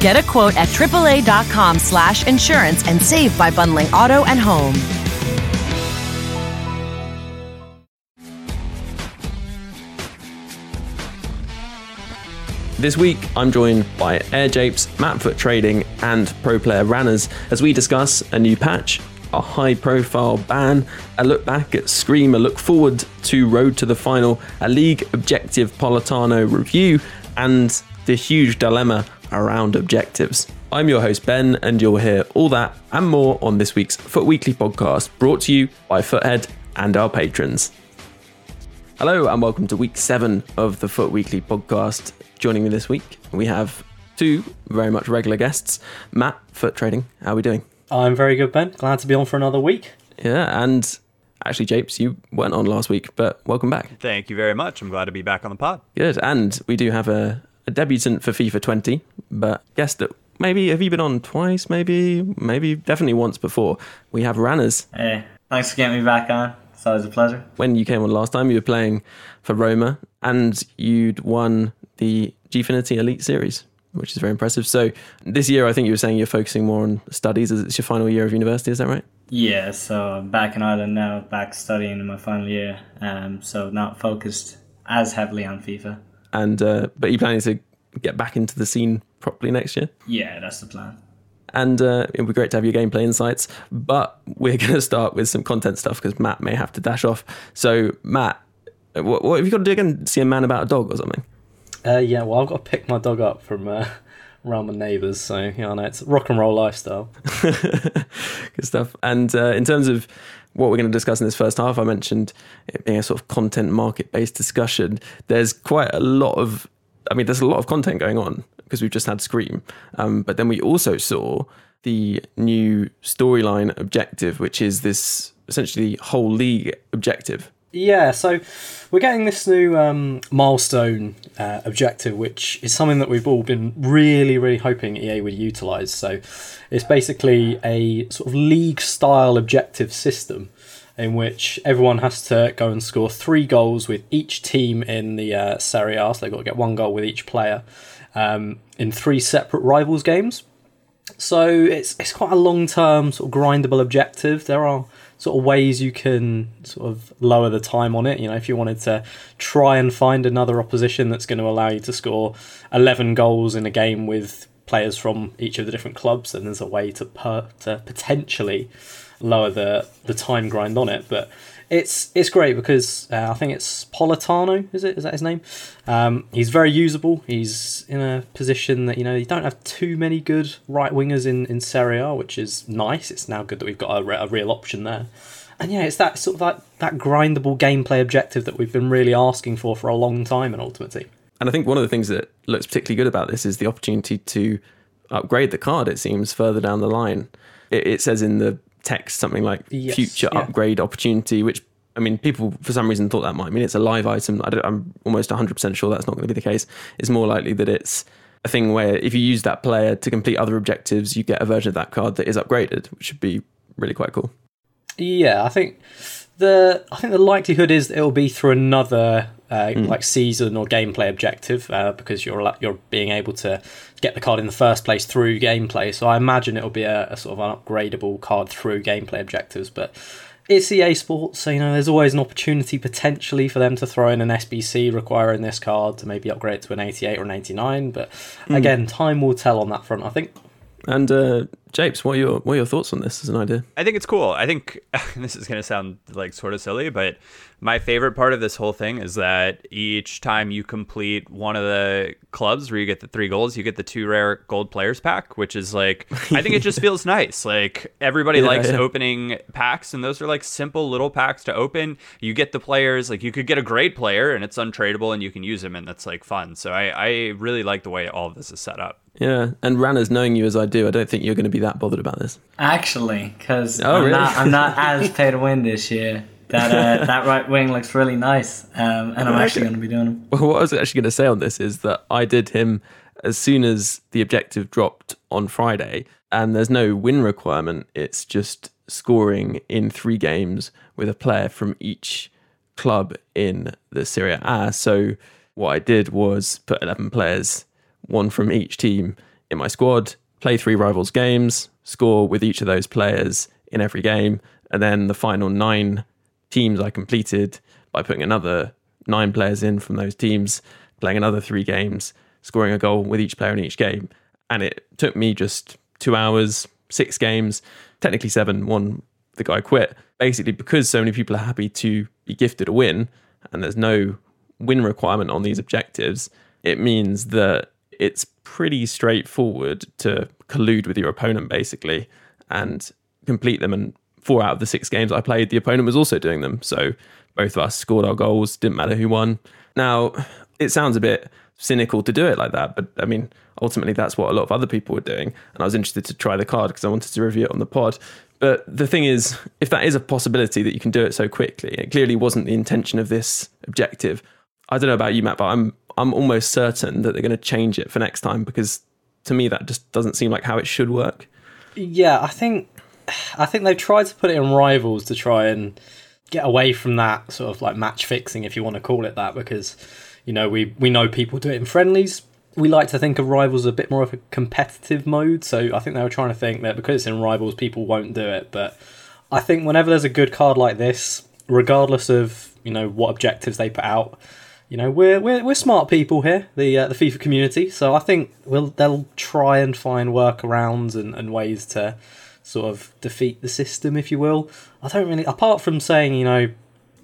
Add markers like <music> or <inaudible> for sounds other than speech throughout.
Get a quote at AAA.com slash insurance and save by bundling auto and home. This week, I'm joined by AirJapes, Mapfoot Trading, and pro player Rannerz as we discuss a new patch, a high profile ban, a look back at Scream, a look forward to Road to the Final, a league objective Politano review, and the huge dilemma around objectives. I'm your host, Ben, and you'll hear all that and more on this week's FUT Weekly podcast brought to you by Futhead and our patrons. Hello, and welcome to week seven of the FUT Weekly podcast. Joining me this week, we have two very much regular guests Matt, FUT Trading. How are we doing? I'm very good, Ben. Glad to be on for another week. Yeah, and actually, Japes, you weren't on last week, but welcome back. Thank you very much. I'm glad to be back on the pod. Good. And we do have a, a debutant for FIFA 20, but guess that maybe have you been on twice? Maybe, maybe definitely once before. We have Rannerz. Hey, thanks for getting me back on. It's always a pleasure. When you came on last time, you were playing for Roma, and you'd won the Gfinity Elite Series, which is very impressive. So this year, I think you were saying you're focusing more on studies as it's your final year of university. Is that right? Yeah. So I'm back in Ireland now, back studying in my final year. Um, so not focused as heavily on FIFA. And uh, but you planning to get back into the scene properly next year? Yeah, that's the plan. And uh, it would be great to have your gameplay insights. But we're <laughs> going to start with some content stuff because Matt may have to dash off. So, Matt, what, what have you got to do again? See a man about a dog or something? Uh, yeah, well, I've got to pick my dog up from uh, <laughs> around my neighbours. So, yeah, I know it's rock and roll lifestyle. <laughs> Good stuff. And uh, in terms of what we're going to discuss in this first half, I mentioned it being a sort of content market based discussion. There's quite a lot of, I mean, there's a lot of content going on because we've just had Scream. Um, but then we also saw the new storyline objective, which is this essentially whole league objective. Yeah, so we're getting this new um, milestone uh, objective, which is something that we've all been really, really hoping EA would utilize. So it's basically a sort of league style objective system in which everyone has to go and score three goals with each team in the uh, Serie A. So they've got to get one goal with each player um, in three separate rivals games. So it's it's quite a long term sort of grindable objective. There are sort of ways you can sort of lower the time on it. You know, if you wanted to try and find another opposition that's going to allow you to score 11 goals in a game with players from each of the different clubs, then there's a way to per- to potentially lower the the time grind on it. But it's it's great because uh, I think it's Politano. Is it? Is that his name? Um, he's very usable. He's in a position that you know you don't have too many good right wingers in in Serie A, which is nice. It's now good that we've got a, a real option there. And yeah, it's that sort of like that grindable gameplay objective that we've been really asking for for a long time in Ultimate Team. And I think one of the things that looks particularly good about this is the opportunity to upgrade the card. It seems further down the line. It, it says in the text something like Yes, future yeah. upgrade opportunity, which I mean, people for some reason thought that might mean it's a live item. I am almost 100% sure that's not going to be the case. It's more likely that it's a thing where if you use that player to complete other objectives, you get a version of that card that is upgraded, which should be really quite cool. Yeah, I think the I think the likelihood is it'll be through another uh, like season or gameplay objective uh, because you're you're being able to get the card in the first place through gameplay. So I imagine it'll be a, a sort of an upgradable card through gameplay objectives, but. It's EA Sports, so you know there's always an opportunity potentially for them to throw in an SBC requiring this card to maybe upgrade to an 88 or an 89. But again, time will tell on that front. I think. And uh, Japes, what are your what are your thoughts on this as an idea? I think it's cool. I think <laughs> this is going to sound like sort of silly, but my favorite part of this whole thing is that each time you complete one of the clubs where you get the three goals, you get the two rare gold players pack, which is like, I think it just <laughs> feels nice. Like everybody Yeah, likes yeah. opening packs, and those are like simple little packs to open. You get the players, like you could get a great player and it's untradeable and you can use him, and that's like fun. So I, I really like the way all of this is set up. Yeah, and Rannerz, knowing you as I do, I don't think you're going to be that bothered about this. Actually, because Oh, I'm, really? not, I'm not <laughs> as pay to win this year. That uh, <laughs> that right wing looks really nice, um, and I'm actually going to be doing him. Well, what I was actually going to say on this is that I did him as soon as the objective dropped on Friday, and there's no win requirement. It's just scoring in three games with a player from each club in the Serie A. So what I did was put 11 players, one from each team, in my squad, play three rivals games, score with each of those players in every game, and then the final nine teams I completed by putting another nine players in from those teams, playing another three games, scoring a goal with each player in each game. And it took me just two hours, six games, technically seven, one, the guy quit. Basically, because so many people are happy to be gifted a win and there's no win requirement on these objectives, it means that it's pretty straightforward to collude with your opponent basically and complete them. And four out of the six games I played, the opponent was also doing them. So both of us scored our goals, didn't matter who won. Now, it sounds a bit cynical to do it like that, but I mean, ultimately, that's what a lot of other people were doing. And I was interested to try the card because I wanted to review it on the pod. But the thing is, if that is a possibility that you can do it so quickly, it clearly wasn't the intention of this objective. I don't know about you, Matt, but I'm I'm almost certain that they're going to change it for next time because to me that just doesn't seem like how it should work. Yeah, I think I think they've tried to put it in rivals to try and get away from that sort of like match fixing, if you want to call it that, because you know we we know people do it in friendlies. We like to think of rivals a bit more of a competitive mode, so I think they were trying to think that because it's in rivals, people won't do it. But I think whenever there's a good card like this, regardless of you know what objectives they put out, you know we're we're, we're smart people here, the uh, the FIFA community. So I think we'll they'll try and find workarounds and, and ways to sort of defeat the system, if you will. I don't really, apart from saying you know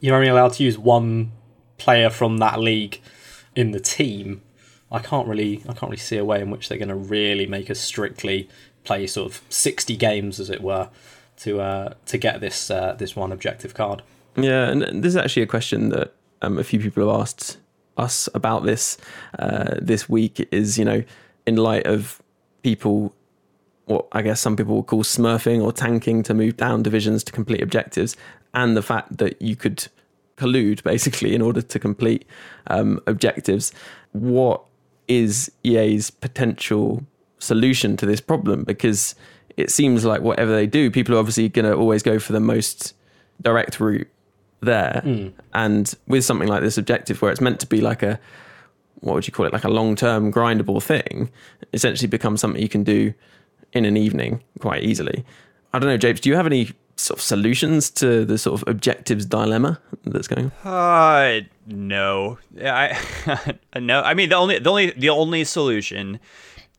you're only allowed to use one player from that league in the team. I can't really I can't really see a way in which they're going to really make us strictly play sort of sixty games, as it were, to uh, to get this uh, this one objective card. Yeah, and this is actually a question that um, a few people have asked us about this uh, this week. Is you know, in light of people, what I guess some people would call smurfing or tanking to move down divisions to complete objectives, and the fact that you could collude basically in order to complete um, objectives. What is EA's potential solution to this problem? Because it seems like whatever they do, people are obviously going to always go for the most direct route there. Mm. And with something like this objective, where it's meant to be like a what would you call it, like a long term grindable thing, essentially becomes something you can do in an evening quite easily. I don't know, Japes, do you have any sort of solutions to the sort of objectives dilemma that's going on? Uh, no. I <laughs> no. I mean, the only the only the only solution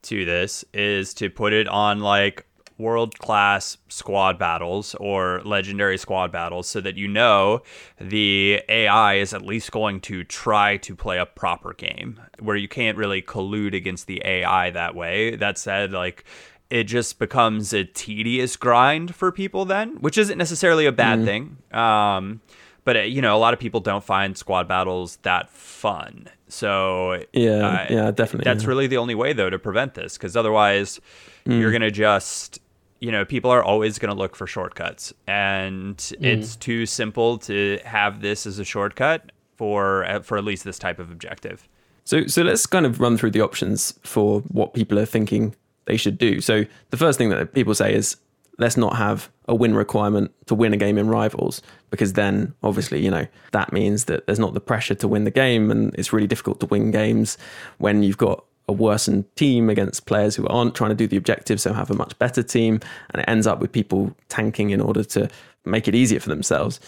to this is to put it on like world class squad battles or legendary squad battles so that you know the AI is at least going to try to play a proper game where you can't really collude against the AI that way. That said, like it just becomes a tedious grind for people then, which isn't necessarily a bad Mm. thing. Um, but uh, you know, a lot of people don't find squad battles that fun. So Yeah, uh, yeah, definitely, That's yeah. really the only way though to prevent this, because otherwise, Mm. you're gonna just you know people are always going to look for shortcuts and Mm. it's too simple to have this as a shortcut for uh, for at least this type of objective So, so let's kind of run through the options for what people are thinking they should do. So, the first thing that people say is let's not have a win requirement to win a game in rivals because then obviously you know that means that there's not the pressure to win the game and it's really difficult to win games when you've got a worsened team against players who aren't trying to do the objective so have a much better team and it ends up with people tanking in order to make it easier for themselves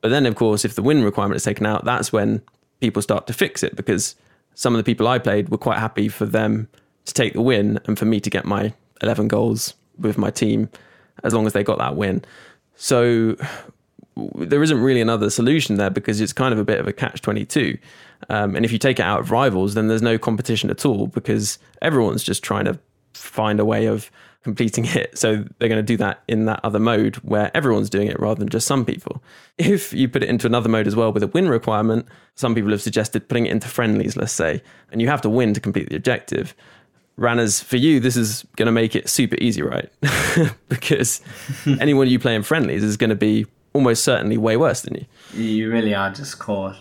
but then, of course, if the win requirement is taken out, that's when people start to fix it because some of the people I played were quite happy for them to take the win and for me to get my 11 goals with my team as long as they got that win. So there isn't really another solution there because it's kind of a bit of a catch 22. Um, and if you take it out of rivals, then there's no competition at all because everyone's just trying to find a way of completing it. So they're going to do that in that other mode where everyone's doing it rather than just some people. If you put it into another mode as well with a win requirement, some people have suggested putting it into friendlies, let's say, and you have to win to complete the objective. Rannerz, for you, this is going to make it super easy, right? <laughs> because <laughs> anyone you play in friendlies is going to be almost certainly way worse than you. You really are just caught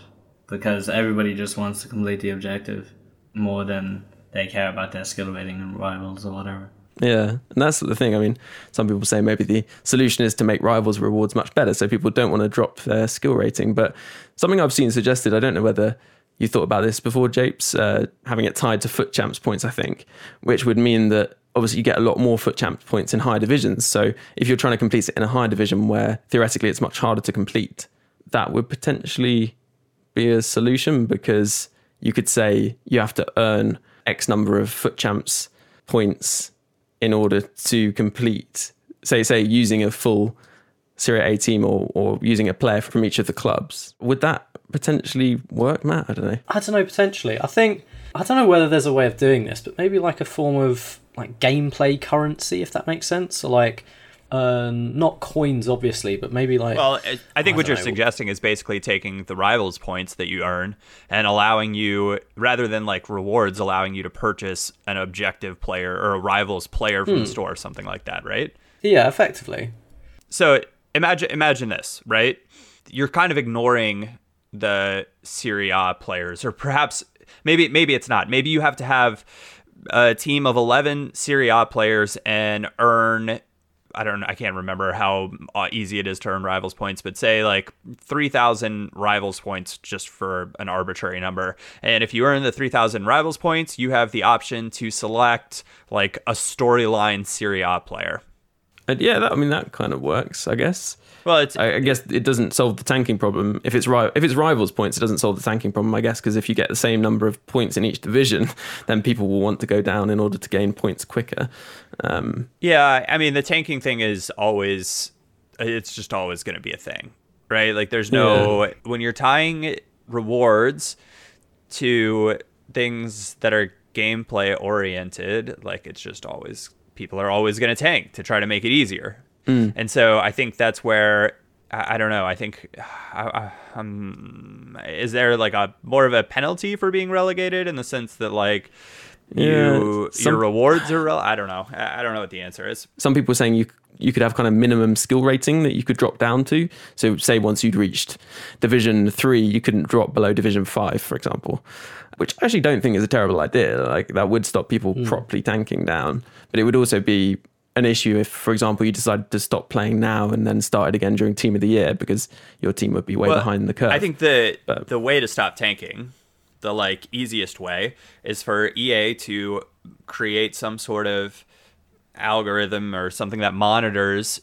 because everybody just wants to complete the objective more than they care about their skill rating and rivals or whatever. Yeah, and that's the thing. I mean, some people say maybe the solution is to make rivals rewards much better, so people don't want to drop their skill rating. But something I've seen suggested, I don't know whether you thought about this before, Japes, uh, having it tied to FUT Champs points, I think, which would mean that obviously you get a lot more FUT Champs points in higher divisions. So if you're trying to complete it in a higher division where theoretically it's much harder to complete, that would potentially be a solution because you could say you have to earn X number of FUT Champs points in order to complete, say, say using a full Serie A team or, or using a player from each of the clubs. Would that potentially work, Matt? I don't know. I don't know, potentially. I think I don't know whether there's a way of doing this, but maybe like a form of like gameplay currency, if that makes sense. So like um, not coins, obviously, but maybe like Well, I think I what you're know. suggesting is basically taking the rivals points that you earn and allowing you, rather than like rewards, allowing you to purchase an objective player or a rivals player from Hmm. the store, or something like that, right? yeah, effectively. So imagine imagine this, right? You're kind of ignoring the Serie A players, or perhaps maybe maybe it's not. Maybe you have to have a team of 11 Serie A players and earn I don't I can't remember how uh, easy it is to earn rivals points, but say like 3,000 rivals points just for an arbitrary number. And if you earn the 3,000 rivals points, you have the option to select like a storyline Serie A player. And yeah, that, I mean that kind of works, I guess. Well, it's I, I guess it doesn't solve the tanking problem. If it's ri- if it's rivals points, it doesn't solve the tanking problem, I guess, because if you get the same number of points in each division, <laughs> then people will want to go down in order to gain points quicker. Um, Yeah, I mean the tanking thing is always it's just always going to be a thing, right? Like there's no when you're tying rewards to things that are gameplay oriented, like it's just always people are always going to tank to try to make it easier. Mm. And so I think that's where I, I don't know. I think I, I, um, is there like a more of a penalty for being relegated in the sense that like Yeah, you some- your rewards are rel- I don't know. I, I don't know what the answer is. some people are saying you you could have kind of minimum skill rating that you could drop down to. So say once you'd reached division three, you couldn't drop below division five, for example. Which I actually don't think is a terrible idea. Like that would stop people hmm. properly tanking down. But it would also be an issue if, for example, you decided to stop playing now and then started again during team of the year because your team would be way Well, behind the curve. I think the the way to stop tanking, the like easiest way, is for EA to create some sort of algorithm or something that monitors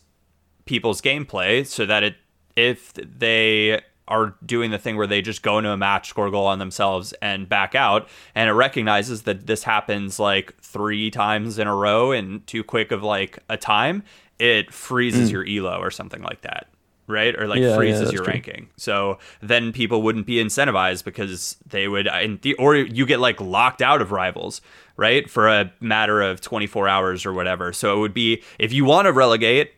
people's gameplay so that it if they are doing the thing where they just go into a match, score a goal on themselves, and back out, and it recognizes that this happens like three times in a row in too quick of like a time, it freezes Mm. your elo or something like that. Right? Or like Yeah, yeah, freezes that's your true. ranking. So then people wouldn't be incentivized because they would, in the, or you get like locked out of rivals, right? For a matter of 24 hours or whatever. So it would be, if you want to relegate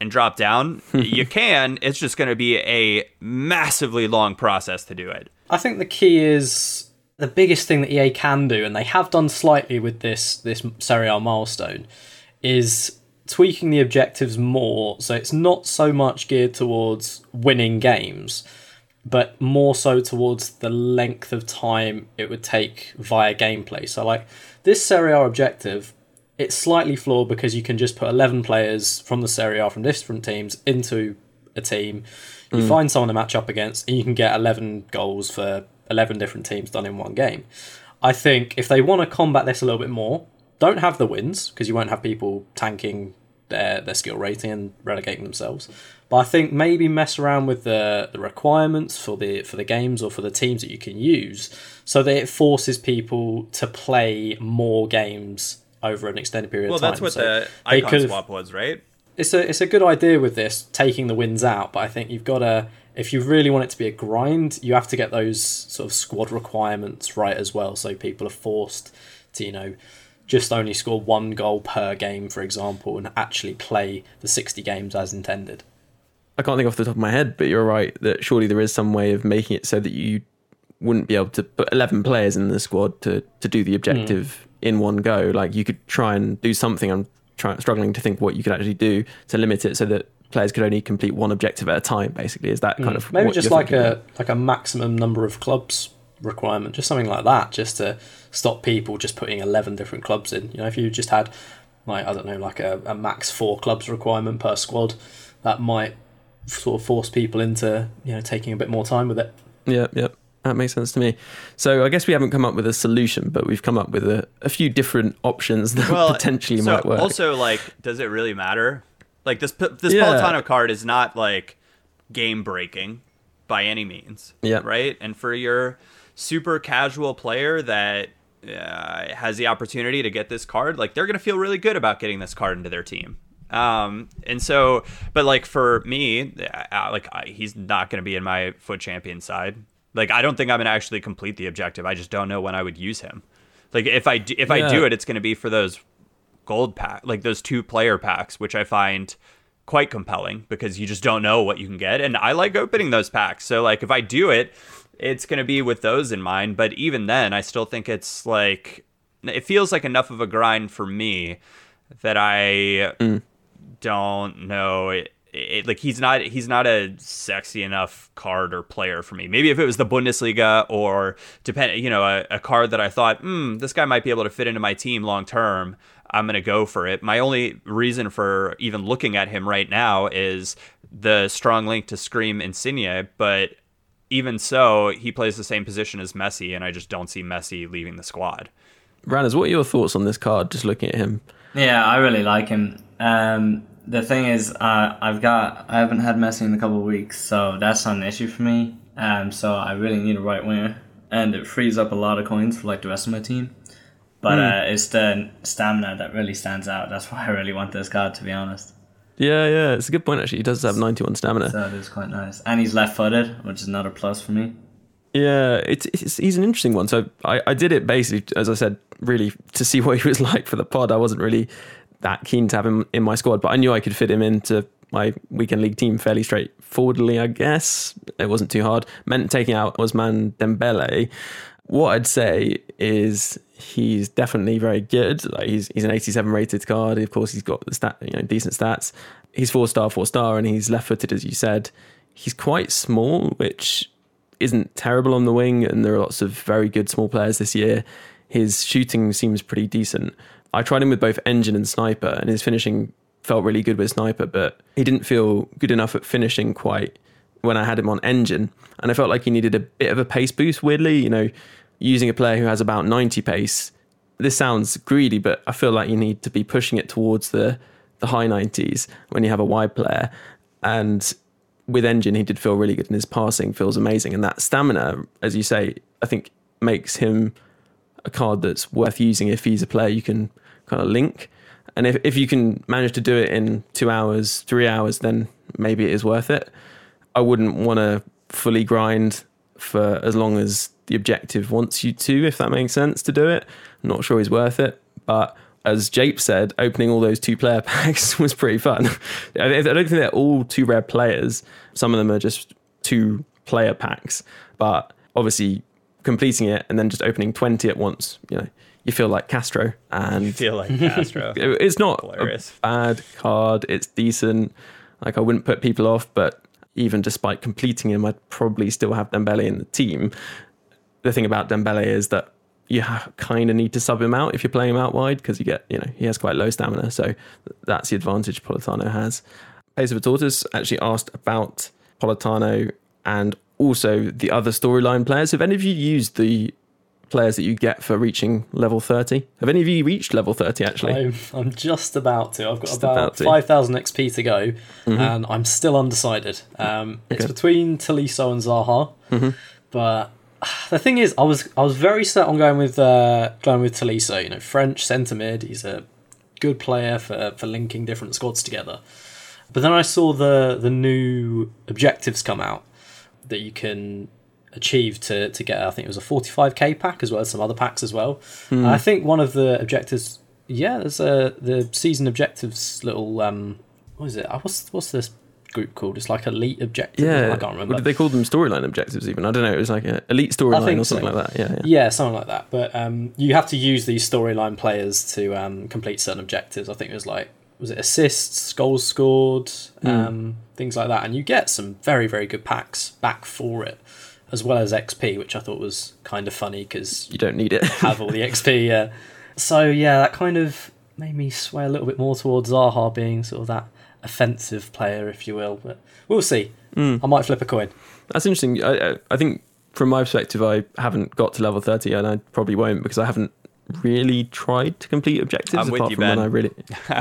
and drop down, <laughs> you can. It's just going to be a massively long process to do it. I think the key is the biggest thing that EA can do, and they have done slightly with this this Serie A milestone, is tweaking the objectives more. So it's not so much geared towards winning games, but more so towards the length of time it would take via gameplay. So like this Serie A objective, it's slightly flawed because you can just put eleven players from the Serie A from different teams into a team. You Mm. find someone to match up against, and you can get 11 goals for 11 different teams done in one game. I think if they want to combat this a little bit more, don't have the wins because you won't have people tanking their, their skill rating and relegating themselves. But I think maybe mess around with the, the requirements for the for the games or for the teams that you can use, so that it forces people to play more games over an extended period Well, of time. Well that's what So the icon swap was, right? it's a it's a good idea with this taking the wins out, but I think you've got to if you really want it to be a grind, you have to get those sort of squad requirements right as well. So people are forced to you know just only score one goal per game, for example, and actually play the sixty games as intended. I can't think off the top of my head, but you're right that surely there is some way of making it so that you wouldn't be able to put 11 players in the squad to, to do the objective in one go. Like you could try and do something. I'm try, struggling to think what you could actually do to limit it so that players could only complete one objective at a time. Basically, is that kind Mm. of maybe what just you're like a about? like a maximum number of clubs requirement, just something like that, just to stop people just putting eleven different clubs in. You know, if you just had like I don't know, like a, a max four clubs requirement per squad, that might sort of force people into you know taking a bit more time with it. Yeah, yeah. That makes sense to me. So I guess we haven't come up with a solution, but we've come up with a, a few different options that well, potentially so might work. Also, like, does it really matter? Like this, this Yeah. Politano card is not like game breaking by any means. Yeah. Right. And for your super casual player that uh, has the opportunity to get this card, like they're gonna feel really good about getting this card into their team. Um, and so, but like for me, uh, like I, he's not gonna be in my FUT Champion side. Like I don't think I'm gonna actually complete the objective. I just don't know when I would use him. Like if I do, if I do it, it's gonna be for those gold pack, like those two player packs, which I find quite compelling because you just don't know what you can get. And I like opening those packs. So like if I do it, it's going to be with those in mind. But even then, I still think it's like, it feels like enough of a grind for me that I don't know. It, it, like he's not he's not a sexy enough card or player for me. Maybe if it was the Bundesliga or depend you know a, a card that I thought, hmm, this guy might be able to fit into my team long term. I'm gonna go for it. My only reason for even looking at him right now is the strong link to Scream Insigne, but even so, he plays the same position as Messi, and I just don't see Messi leaving the squad. Rannerz, what are your thoughts on this card? Just looking at him. Yeah, I really like him. Um, the thing is, uh, I've got I haven't had Messi in a couple of weeks, so that's not an issue for me. Um, so I really need a right winger, and it frees up a lot of coins for like the rest of my team. But Hmm. uh, it's the stamina that really stands out. That's <laughs> why I really want this card, to be honest. Yeah, yeah, it's a good point actually. He does have 91 stamina. So it is quite nice, and he's left-footed, which is another plus for me. Yeah, it's, it's he's an interesting one. So I, I did it basically, as I said, really to see <laughs> what he was like for the pod. I wasn't really that keen to have him in my squad, but I knew I could fit him into my weekend league team fairly straightforwardly. I guess it wasn't too hard. Meant taking out Ousmane Dembele. What I'd say is he's definitely very good. Like he's he's an 87 rated card. Of course, he's got the stat, you know, decent stats. He's four star, four star, and he's left footed, as you said. He's quite small, which isn't terrible on the wing, and there are lots of very good small players this year. His shooting seems pretty decent. I tried him with both engine and sniper, and his finishing felt really good with sniper, but he didn't feel good enough at finishing quite when I had him on engine. And I felt like he needed a bit of a pace boost, weirdly. You know, using a player who has about 90 pace, this sounds greedy, but I feel like you need to be pushing it towards the, the high 90s when you have a wide player. And with engine, he did feel really good, and his passing feels amazing. And that stamina, as you say, I think makes him a card that's worth using if he's a player you can kind of link. And if, if you can manage to do it in two hours, three hours, then maybe it is worth it. I wouldn't want to fully grind for as long as the objective wants you to, if that makes sense to do it. I'm not sure he's worth it, but as Jape said, opening all those two player <laughs> packs <laughs> was pretty fun. I don't think they're all two rare players. Some of them are just two player packs, but obviously completing it and then just opening 20 at once, you know, you feel like Castro and You feel like Castro. <laughs> It's not Hilarious. a bad card. It's decent. Like I wouldn't put people off, but even despite completing him, I'd probably still have Dembele in the team. The thing about Dembele is that you ha- kind of need to sub him out if you're playing him out wide because you get, you know, he has quite low stamina. So that's the advantage Politano has. Pace of a Tortoise actually asked about Politano and also the other storyline players. Have any of you used the players that you get for reaching level 30? Have any of you reached level 30 actually? I'm, I'm just about to. I've got Just about, about 5,000 XP to go, Mhm. and I'm still undecided. Um, it's between Tolisso and Zaha, Mhm. but <sighs> the thing is, I was I was very set on going with uh, going with Tolisso. You know, French centre mid. He's a good player for for linking different squads together. But then I saw the the new objectives come out that you can achieve to to get. I think it was a 45k pack as well as some other packs as well. Hmm. I think one of the objectives, yeah, there's a the season objectives little um, what is it? Uh, What's what's this group called? It's like elite objective. Yeah, I can't remember. What did they call them storyline objectives? Even I don't know. It was like an elite storyline or something so. like that. Yeah, yeah. yeah, something like that. But um, you have to use these storyline players to um, complete certain objectives. I think it was like was it assists, goals scored, Hmm. um, things like that, and you get some very very good packs back for it, as well as XP, which I thought was kind of funny because you don't need it. have all the XP. Yeah. <laughs> So yeah, that kind of made me sway a little bit more towards Zaha being sort of that offensive player, if you will. But we'll see. Mm. I might flip a coin. That's interesting. I, I- I think from my perspective, I haven't got to level thirty, and I probably won't because I haven't really tried to complete objectives I'm with apart you, from when I really,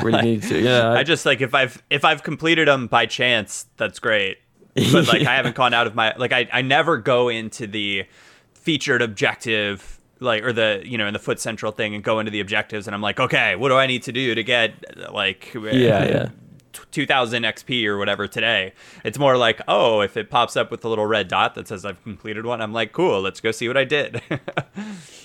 really <laughs> need to. Yeah, I just like if I've if I've completed them by chance, that's great. <laughs> But like I haven't gone out of my like I I never go into the featured objective like or the you know in the FUT Central thing and go into the objectives and I'm like okay what do I need to do to get like uh, Yeah, yeah. <laughs> 2000 XP or whatever today. It's more like, oh, if it pops up with a little red dot that says I've completed one, I'm like, cool, let's go see what I did. <laughs>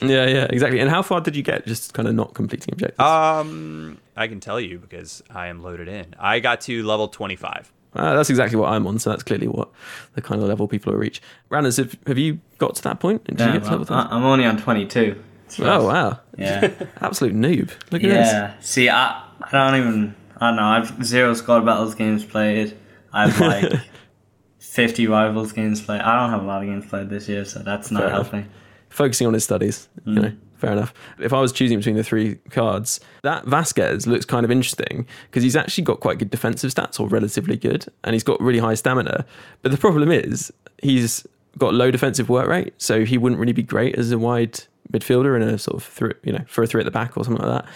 yeah, yeah, exactly. And how far did you get? Just kind of not completing objectives. um, I can tell you because I am loaded in. I got to level 25. Uh, that's exactly what I'm on, so that's clearly what the kind of level people will reach. Rannerz, have, have you got to that point? Did you Yeah, get to well, level I- 30? I'm only on 22. Oh wow! Yeah. <laughs> absolute noob. Look at this. yeah. See, I, I don't even. I don't know. I've zero squad battles games played. I've like <laughs> 50 rivals games played. I don't have a lot of games played this year, so that's not Fair enough. helping. focusing on his studies. You Mm. know, fair enough. If I was choosing between the three cards, that Vasquez looks kind of interesting because he's actually got quite good defensive stats, or relatively good, and he's got really high stamina. But the problem is he's got low defensive work rate, so he wouldn't really be great as a wide midfielder in a sort of three, you know, for a three at the back or something like that.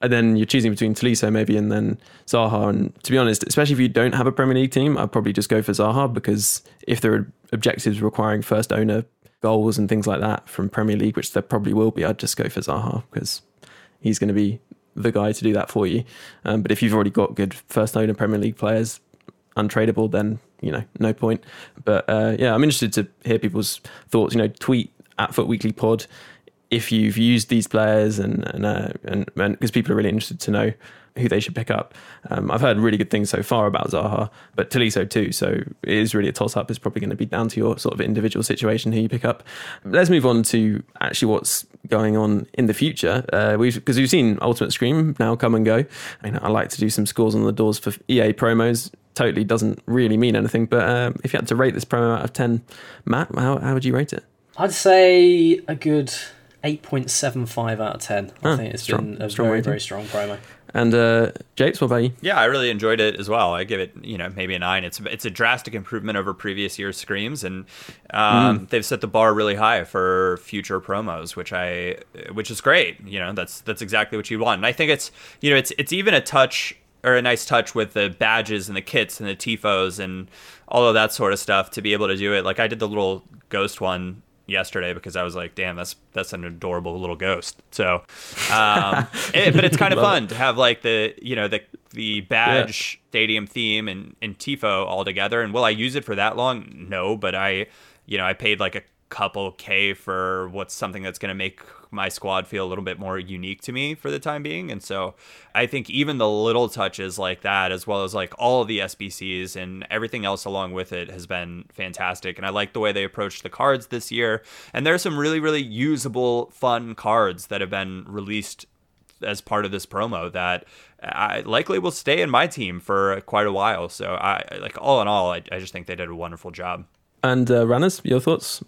And then you're choosing between Tolisso maybe and then Zaha. And to be honest, especially if you don't have a Premier League team, I'd probably just go for Zaha because if there are objectives requiring first owner goals and things like that from Premier League, which there probably will be, I'd just go for Zaha because he's going to be the guy to do that for you. Um, but if you've already got good first owner Premier League players, untradeable, then you know no point. But uh, yeah, I'm interested to hear people's thoughts. You know, tweet at FUT Weekly Pod if you've used these players and and uh, and because people are really interested to know who they should pick up. Um, I've heard really good things so far about Zaha, but Tolisso too. So it is really a toss up. It's probably going to be down to your sort of individual situation who you pick up. Let's move on to actually what's going on in the future. Uh, we've because we've seen Ultimate Scream now come and go. I mean, I like to do some scores on the doors for EA promos. Totally doesn't really mean anything. But um, if you had to rate this promo out of ten, Matt, how how would you rate it? I'd say a good 8.75 out of 10. I think it's strong- been a strong very, rating. very strong promo. And uh, Japes, what about you? Yeah, I really enjoyed it as well. I give it, you know, maybe a nine. It's it's a drastic improvement over previous year's screams, and um, Mm. they've set the bar really high for future promos, which I, which is great. You know, that's that's exactly what you want. And I think it's, you know, it's it's even a touch or a nice touch with the badges and the kits and the tifos and all of that sort of stuff to be able to do it. Like I did the little ghost one yesterday because I was like, damn, that's that's an adorable little ghost. So, um, it, <laughs> but it's kind of fun to have like the you know the the badge stadium theme and and tifo all together. And will I use it for that long? No, but I you know I paid like a couple k for what's something that's going to make my squad feel a little bit more unique to me for the time being. And so I think even the little touches like that, as well as like all the SBCs and everything else along with it, has been fantastic. And I like the way they approached the cards this year. And there are some really, really usable, fun cards that have been released as part of this promo that I likely will stay in my team for quite a while. So I like all in all, I, I just think they did a wonderful job. And uh, your thoughts?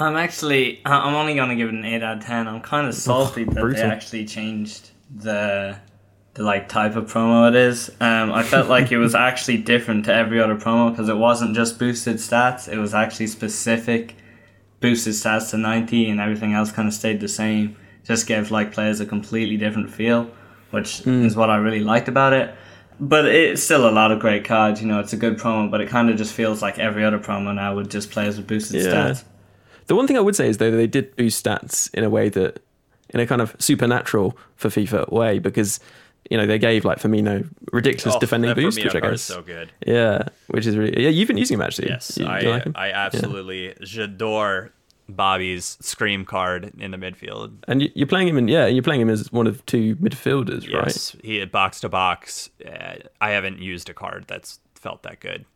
I'm actually, I'm only gonna give it an eight out of ten. I'm kind of salty that they actually changed the the like type of promo it is. Um, I felt like it was <laughs> actually different to every other promo because it wasn't just boosted stats. It was actually specific boosted stats to 90, and everything else kind of stayed the same. Just gave like players a completely different feel, which is what I really liked about it. But it's still a lot of great cards. You know, it's a good promo, but it kind of just feels like every other promo now with just players with boosted Yeah. stats. The one thing I would say is though that they did boost stats in a way that, in a kind of supernatural for FIFA way, because you know they gave like Firmino ridiculous Oh, defending boost, Firmino which I guess is so good. Yeah, which is really yeah. You've been using him actually. Yes, You- I like? I Yeah. absolutely adore Bobby's scream card in the midfield. And you- you're playing him in yeah, you're playing him as one of two midfielders, right? Yes, he had box to box. Uh, I haven't used a card that's felt that good.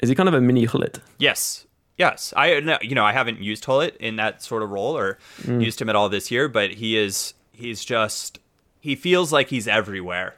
Is he kind of a mini Gullit? Yes, yes. I no, you know I haven't used Gullit in that sort of role or Mm. used him at all this year, but he is he's just he feels like he's everywhere,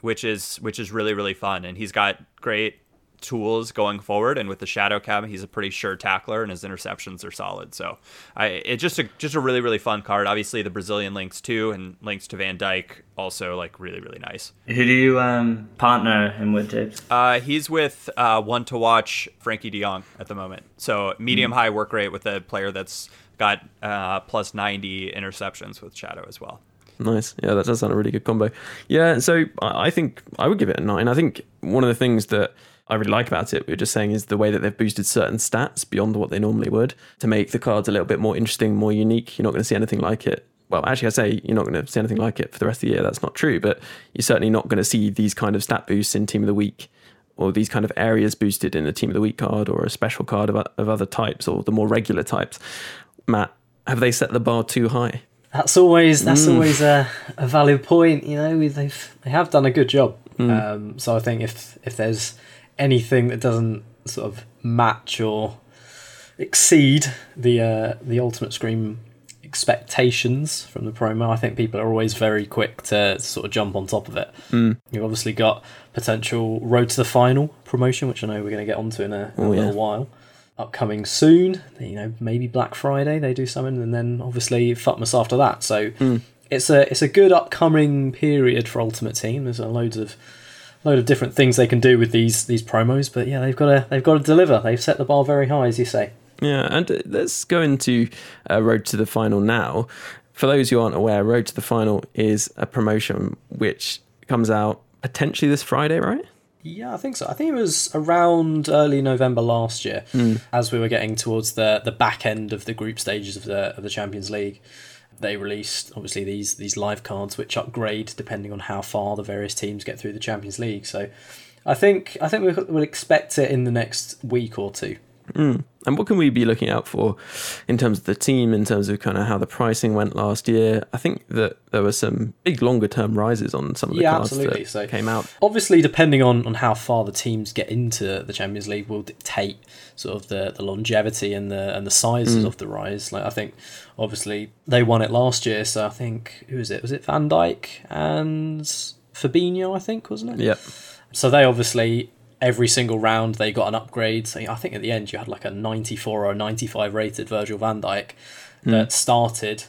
which is which is really really fun, and he's got great tools going forward and with the shadow cab he's a pretty sure tackler and his interceptions are solid so i it's just a just a really really fun card obviously the brazilian links too and links to van Dijk also like really really nice Who do you um, partner him with, James? uh, he's with uh, one to watch Frenkie De Jong at the moment. So medium high work rate with a player that's got uh, plus 90 interceptions with Shadow as well. Nice. Yeah, that does sound a really good combo. Yeah, so I I think I would give it a nine. I think one of the things that I really like about it, we were just saying, is the way that they've boosted certain stats beyond what they normally would to make the cards a little bit more interesting, more unique. You're not going to see anything like it. Well, actually, I say you're not going to see anything like it for the rest of the year. That's not true, but you're certainly not going to see these kind of stat boosts in Team of the Week or these kind of areas boosted in a Team of the Week card or a special card of, of other types or the more regular types. Matt, have they set the bar too high? That's always that's Mm. always a, a valid point. You know, they've they have done a good job. Mm. Um, so I think if if there's anything that doesn't sort of match or exceed the uh, the Ultimate Scream expectations from the promo, I think people are always very quick to sort of jump on top of it. Mm. You've obviously got potential Road to the Final promotion, which I know we're going to get onto in a, in Oh, a yeah. little while. Upcoming soon, you know, maybe Black Friday they do something, and then obviously Futmas after that. So Hmm. it's a it's a good upcoming period for Ultimate Team. There's a loads of load of different things they can do with these these promos, but yeah, they've got to they've got to deliver. They've set the bar very high, as you say. Yeah, and uh, let's go into uh, Road to the Final now. For those who aren't aware, Road to the Final is a promotion which comes out potentially this Friday, right? Yeah, I think so. I think it was around early November last year, Mm. as we were getting towards the the back end of the group stages of the of the Champions League. They released obviously these these live cards which upgrade depending on how far the various teams get through the Champions League. So, I think I think we we'll expect it in the next week or two. Mm. And what can we be looking out for in terms of the team, in terms of kind of how the pricing went last year? I think that there were some big longer term rises on some of the Yeah, cards absolutely. that So came out. Obviously, depending on, on how far the teams get into the Champions League, will dictate sort of the, the longevity and the and the sizes Mm. of the rise. Like I think, obviously they won it last year, so I think who was it? Was it Van Dijk and Fabinho? I think wasn't it? Yep. So they obviously every single round they got an upgrade. So I think at the end you had like a 94 or a 95 rated Virgil van Dijk that started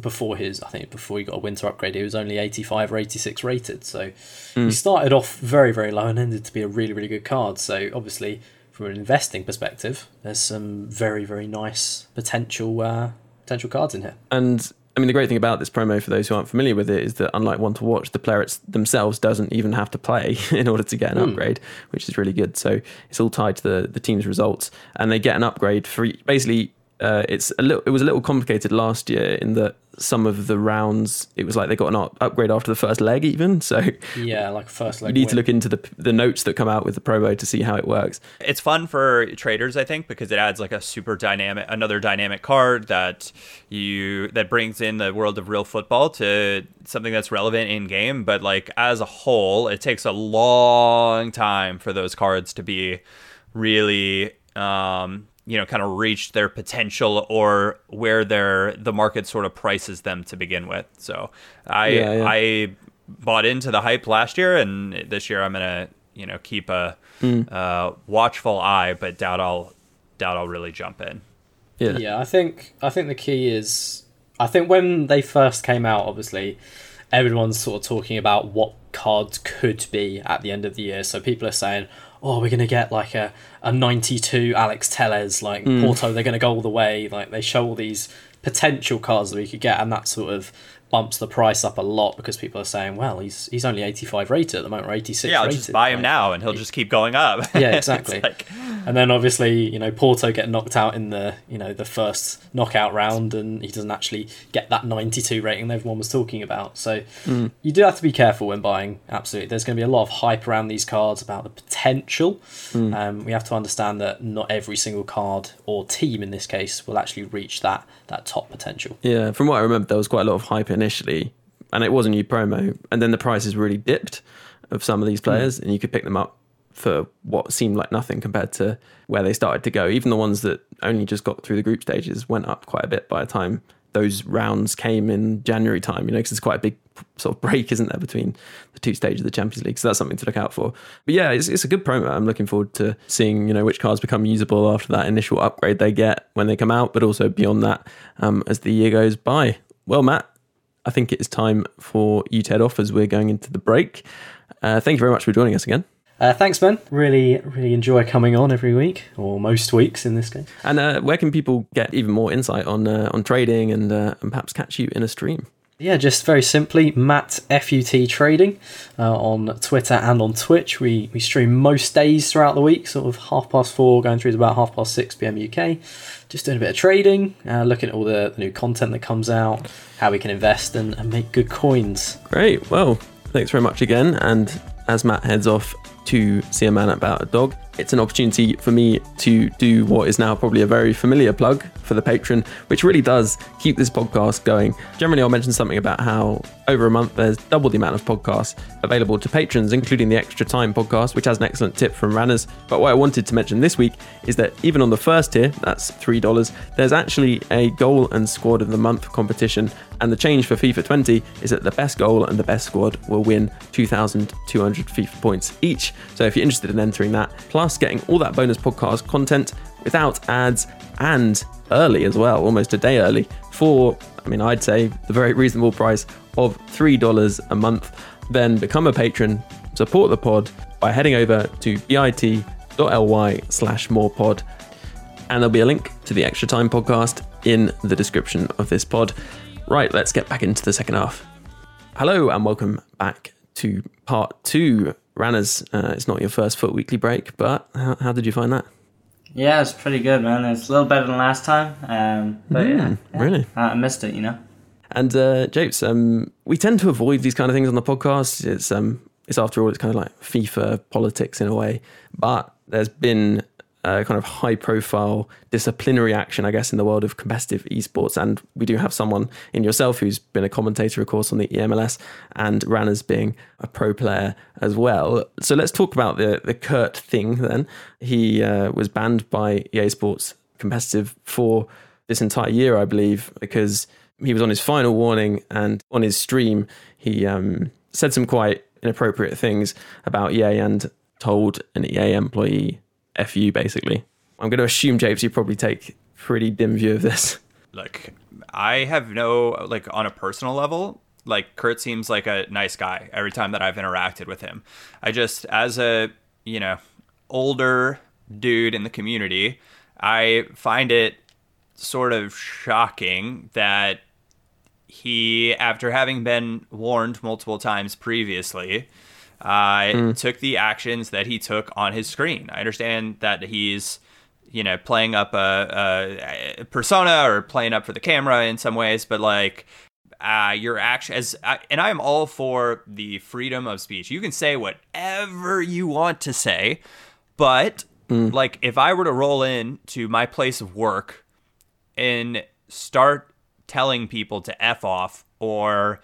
before his I think before he got a winter upgrade he was only 85 or 86 rated. So he Mm. started off very very low and ended to be a really really good card. So obviously from an investing perspective there's some very very nice potential uh, potential cards in here. And I mean, the great thing about this promo for those who aren't familiar with it is that, unlike One to Watch, the player themselves doesn't even have to play <laughs> in order to get an Hmm. upgrade, which is really good. So it's all tied to the, the team's results, and they get an upgrade for basically uh, it's a little. It was a little complicated last year in that some of the rounds it was like they got an up- upgrade after the first leg even. So Yeah, like first you leg. need to look into the the notes that come out with the promo to see how it works. It's fun for traders, I think, because it adds like a super dynamic, another dynamic card that you that brings in the world of real football to something that's relevant in game. But like as a whole, it takes a long time for those cards to be really, um, you know, kind of reached their potential or where their the market sort of prices them to begin with. So I Yeah, yeah. I bought into the hype last year, and this year I'm gonna you know keep a Mm. uh, watchful eye, but doubt I'll doubt I'll really jump in. Yeah. Yeah, I think I think the key is I think when they first came out, obviously, everyone's sort of talking about what cards could be at the end of the year. So people are saying, "Oh, we're gonna get like a a '92 Alex Telles, like Mm. Porto. They're gonna go all the way." Like they show all these potential cards that we could get, and that sort of bumps the price up a lot because people are saying, "Well, he's he's only 85 rated at the moment, or 86 yeah, I'll rated." just buy him Like, now, and he'll just keep going up. <laughs> yeah, exactly. <laughs> like- and then obviously, you know, Porto get knocked out in the you know the first knockout round, and he doesn't actually get that 92 rating that everyone was talking about. So Mm. you do have to be careful when buying. Absolutely, there's going to be a lot of hype around these cards about the potential. Mm. Um, we have to understand that not every single card or team in this case will actually reach that that top potential. Yeah, from what I remember, there was quite a lot of hype initially, and it was a new promo, and then the prices really dipped of some of these mm. players, and you could pick them up for what seemed like nothing compared to where they started to go. Even the ones that only just got through the group stages went up quite a bit by the time those rounds came in January time, you know, because it's quite a big sort of break, isn't there, between the two stages of the Champions League. So that's something to look out for. But yeah, it's, it's a good promo. I'm looking forward to seeing, you know, which cards become usable after that initial upgrade they get when they come out, but also beyond that um, as the year goes by. Well, Matt, I think it is time for you to head off as we're going into the break. Uh, thank you very much for joining us again. Uh, thanks, Ben. Really, really enjoy coming on every week, or most weeks in this case. And uh, where can people get even more insight on uh, on trading and uh, and perhaps catch you in a stream? Yeah, just very simply, Matt FUT Trading uh, on Twitter and on Twitch. We we stream most days throughout the week, sort of half past four, going through to about half past six pm UK. Just doing a bit of trading, uh, looking at all the, the new content that comes out, how we can invest and, and make good coins. Great. Well, thanks very much again. And as Matt heads off to see a man about a dog, it's an opportunity for me to do what is now probably a very familiar plug for the patron, which really does keep this podcast going. Generally, I'll mention something about how over a month there's double the amount of podcasts available to patrons, including the Extra Time podcast, which has an excellent tip from Rannerz. But what I wanted to mention this week is that even on the first tier, that's $3, there's actually a goal and squad of the month competition. And the change for FIFA 20 is that the best goal and the best squad will win 2,200 FIFA points each. So if you're interested in entering that, plus getting all that bonus podcast content without ads and early as well, almost a day early, for, I mean, I'd say the very reasonable price of $3 a month, then become a patron, support the pod by heading over to bit.ly slash more pod and there'll be a link to the Extra Time podcast in the description of this pod. Right, let's get back into the second half. Hello, and welcome back to part two. Rannerz, uh, it's not your first FUT Weekly break, but how, how did you find that? Yeah, it's pretty good, man. It's a little better than last time. Um, but yeah, Mm, really? I I missed it, you know. And uh, Japes, um, we tend to avoid these kind of things on the podcast. It's um, it's after all, it's kind of like FIFA politics in a way. But there's been a kind of high profile disciplinary action, I guess, in the world of competitive esports. And we do have someone in yourself who's been a commentator, of course, on the EMLS, and Rannerz being a pro player as well. So let's talk about the the Kurt thing. Then he uh, was banned by EA Sports competitive for this entire year, I believe, because he was on his final warning and on his stream he um, said some quite inappropriate things about EA and told an EA employee "f you." Basically, I'm going to assume Japes, you probably take pretty dim view of this. Look, I have no like on a personal level. Like Kurt seems like a nice guy every time that I've interacted with him. I just, as a you know older dude in the community, I find it sort of shocking that he, after having been warned multiple times previously, uh, took the actions that he took on his screen. I understand that he's you know, playing up a, a, persona or playing up for the camera in some ways, but like uh, you're actually as uh, and I am all for the freedom of speech. You can say whatever you want to say, but mm. like if I were to roll in to my place of work and start telling people to f off or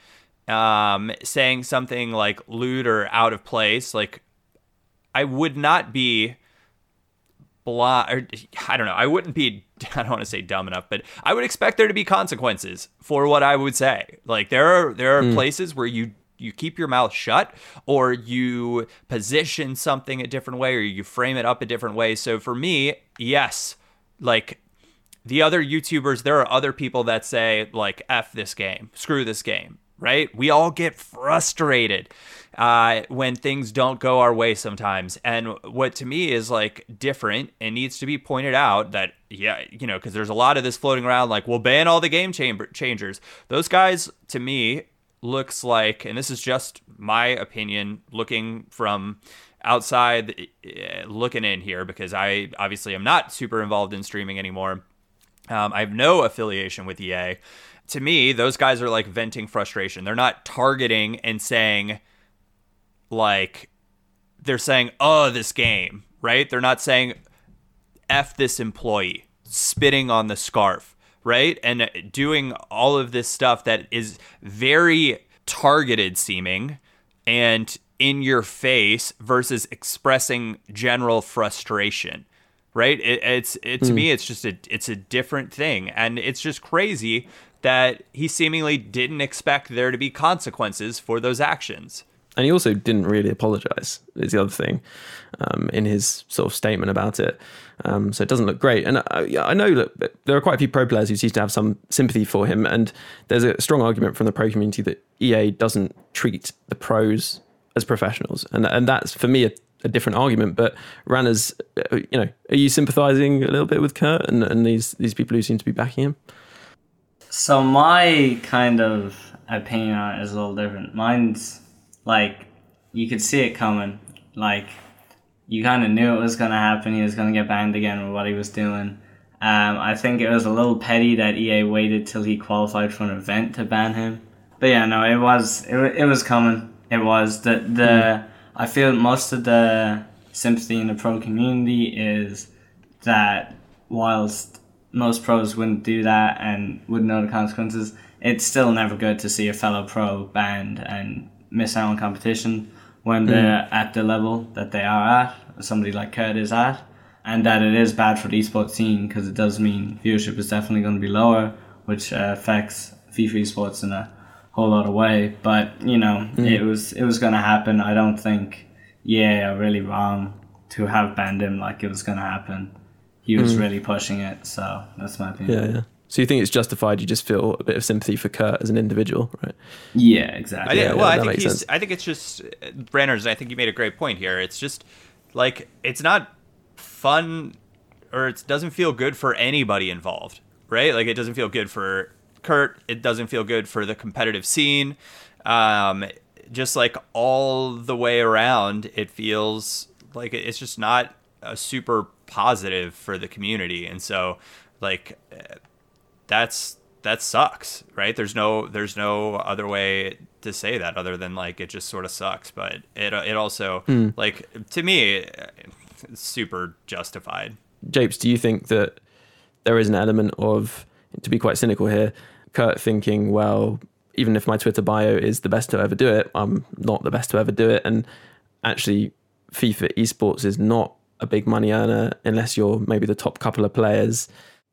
um, saying something like lewd or out of place, like I would not be blind. I don't know. I wouldn't be. <laughs> I don't want to say dumb enough, but I would expect there to be consequences for what I would say. Like there are there are mm. places where you you keep your mouth shut or you position something a different way or you frame it up a different way. So for me, yes, like the other YouTubers, there are other people that say like F this game, screw this game, right? We all get frustrated uh, when things don't go our way sometimes. And what to me is like different and needs to be pointed out that, yeah, you know, because there's a lot of this floating around like, we'll ban all the game chamber- changers. Those guys, to me, looks like, and this is just my opinion looking from outside uh, looking in here because I obviously am not super involved in streaming anymore. Um, I have no affiliation with EA. To me, those guys are like venting frustration. They're not targeting and saying, like they're saying, "Oh, this game," right? They're not saying "f this employee," spitting on the scarf, right? And doing all of this stuff that is very targeted seeming and in your face versus expressing general frustration right it, it's it, to mm. me it's just a it's a different thing and it's just crazy that he seemingly didn't expect there to be consequences for those actions and he also didn't really apologize. Is the other thing um, in his sort of statement about it. Um, so it doesn't look great. And I, I, know that there are quite a few pro players who seem to have some sympathy for him. And there's a strong argument from the pro community that EA doesn't treat the pros as professionals, and and that's for me a, a different argument. But Rannerz, uh, you know, are you sympathising a little bit with Kurt and, and these these people who seem to be backing him? So my kind of opinion on it is a little different. Mine's like you could see it coming. Like you kind of knew it was going to happen. He was going to get banned again with what he was doing. Um, I think it was a little petty that EA waited till he qualified for an event to ban him. But yeah, no, it was it, it was coming. It was the the. Mm. I feel most of the sympathy in the pro community is that whilst most pros wouldn't do that and wouldn't know the consequences, it's still never good to see a fellow pro banned and miss out on competition when mm. they're at the level that they are at, somebody like Kurt is at, and that it is bad for the esports scene because it does mean viewership is definitely going to be lower, which uh, affects FIFA esports in a whole lot of way. But you know, mm. it was it was going to happen. I don't think yeah, really wrong to have banned him like it was going to happen. He was mm. really pushing it, so that's my opinion. Yeah, yeah. So you think it's justified? You just feel a bit of sympathy for Kurt as an individual, right? Yeah, exactly. I, yeah, well, I think he's. Sense. I think it's just Branners. I think you made a great point here. It's just like it's not fun, or it doesn't feel good for anybody involved, right? Like it doesn't feel good for Kurt. It doesn't feel good for the competitive scene. Um, just like all the way around, it feels like it's just not a super positive for the community, and so like that's that sucks, right? There's no there's no other way to say that other than like it just sort of sucks. But it it also mm. like to me, super justified. Japes, do you think that there is an element of to be quite cynical here, Kurt thinking, well, even if my Twitter bio is the best to ever do it, I'm not the best to ever do it, and actually, FIFA esports is not a big money earner unless you're maybe the top couple of players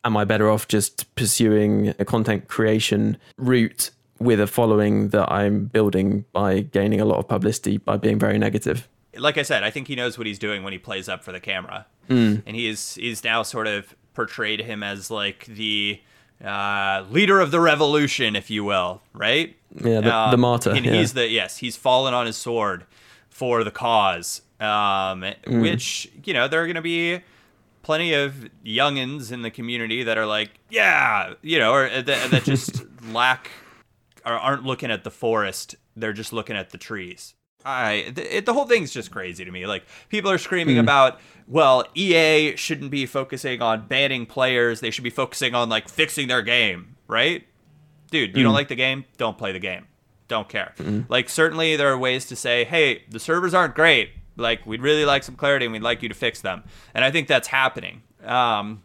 am I better off just pursuing a content creation route with a following that I'm building by gaining a lot of publicity by being very negative? Like I said, I think he knows what he's doing when he plays up for the camera, mm. and he's he's now sort of portrayed him as like the uh, leader of the revolution, if you will, right? Yeah, the, um, the martyr. And yeah. he's the yes, he's fallen on his sword for the cause, um, mm. which you know there are going to be plenty of youngins in the community that are like, yeah, you know, or that, that just <laughs> lack or aren't looking at the forest. They're just looking at the trees. I th- it, the whole thing's just crazy to me. Like people are screaming Mm. about, well, EA shouldn't be focusing on banning players. They should be focusing on like fixing their game, right? Dude, you don't Mm. like the game? Don't play the game. Don't care. Mm. Like certainly there are ways to say, hey, the servers aren't great. Like we'd really like some clarity and we'd like you to fix them. And I think that's happening. Um,